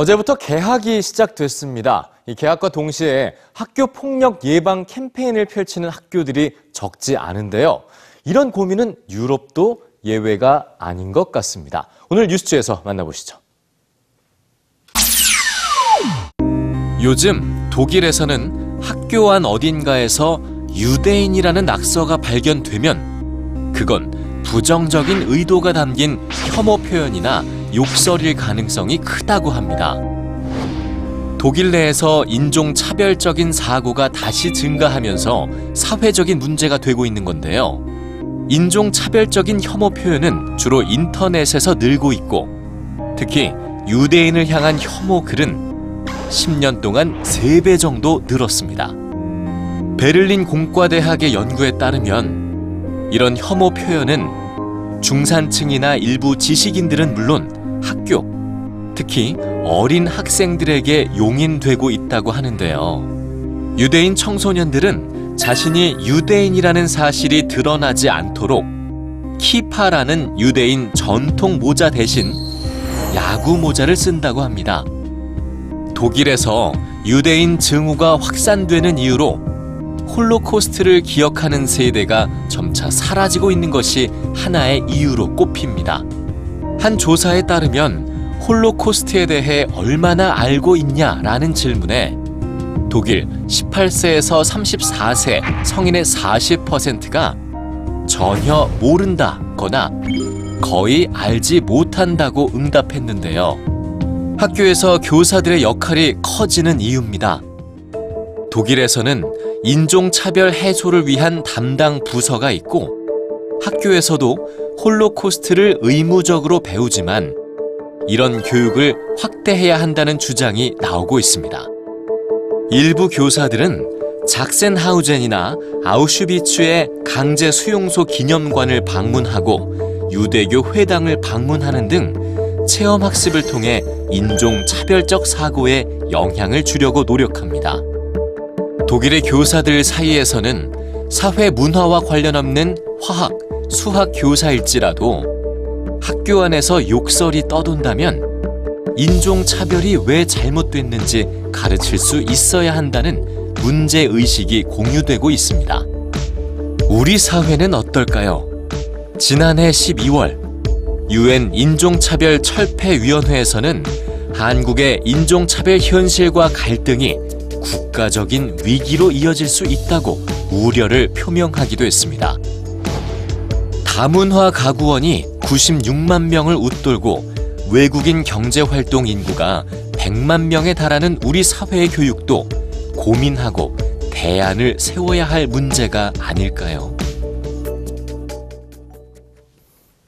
어제부터 개학이 시작됐습니다. 이 개학과 동시에 학교 폭력 예방 캠페인을 펼치는 학교들이 적지 않은데요. 이런 고민은 유럽도 예외가 아닌 것 같습니다. 오늘 뉴스주에서 만나보시죠. 요즘 독일에서는 학교 안 어딘가에서 유대인이라는 낙서가 발견되면 그건 부정적인 의도가 담긴 혐오 표현이나 욕설일 가능성이 크다고 합니다. 독일 내에서 인종 차별적인 사고가 다시 증가하면서 사회적인 문제가 되고 있는 건데요. 인종 차별적인 혐오 표현은 주로 인터넷에서 늘고 있고 특히 유대인을 향한 혐오 글은 10년 동안 3배 정도 늘었습니다. 베를린 공과대학의 연구에 따르면 이런 혐오 표현은 중산층이나 일부 지식인들은 물론 학교, 특히 어린 학생들에게 용인되고 있다고 하는데요. 유대인 청소년들은 자신이 유대인이라는 사실이 드러나지 않도록 키파라는 유대인 전통 모자 대신 야구 모자를 쓴다고 합니다. 독일에서 유대인 증오가 확산되는 이유로 홀로코스트를 기억하는 세대가 점차 사라지고 있는 것이 하나의 이유로 꼽힙니다. 한 조사에 따르면 홀로코스트에 대해 얼마나 알고 있냐라는 질문에 독일 18세에서 34세 성인의 40%가 전혀 모른다거나 거의 알지 못한다고 응답했는데요. 학교에서 교사들의 역할이 커지는 이유입니다. 독일에서는 인종차별 해소를 위한 담당 부서가 있고 학교에서도 홀로코스트를 의무적으로 배우지만 이런 교육을 확대해야 한다는 주장이 나오고 있습니다. 일부 교사들은 작센하우젠이나 아우슈비츠의 강제 수용소 기념관을 방문하고 유대교 회당을 방문하는 등 체험 학습을 통해 인종 차별적 사고에 영향을 주려고 노력합니다. 독일의 교사들 사이에서는 사회 문화와 관련 없는 화학, 수학 교사일지라도 학교 안에서 욕설이 떠돈다면 인종 차별이 왜 잘못됐는지 가르칠 수 있어야 한다는 문제 의식이 공유되고 있습니다. 우리 사회는 어떨까요? 지난해 12월 유엔 인종차별 철폐위원회에서는 한국의 인종차별 현실과 갈등이 국가적인 위기로 이어질 수 있다고 우려를 표명하기도 했습니다. 다문화 가구원이 96만 명을 웃돌고 외국인 경제활동 인구가 100만 명에 달하는 우리 사회의 교육도 고민하고 대안을 세워야 할 문제가 아닐까요?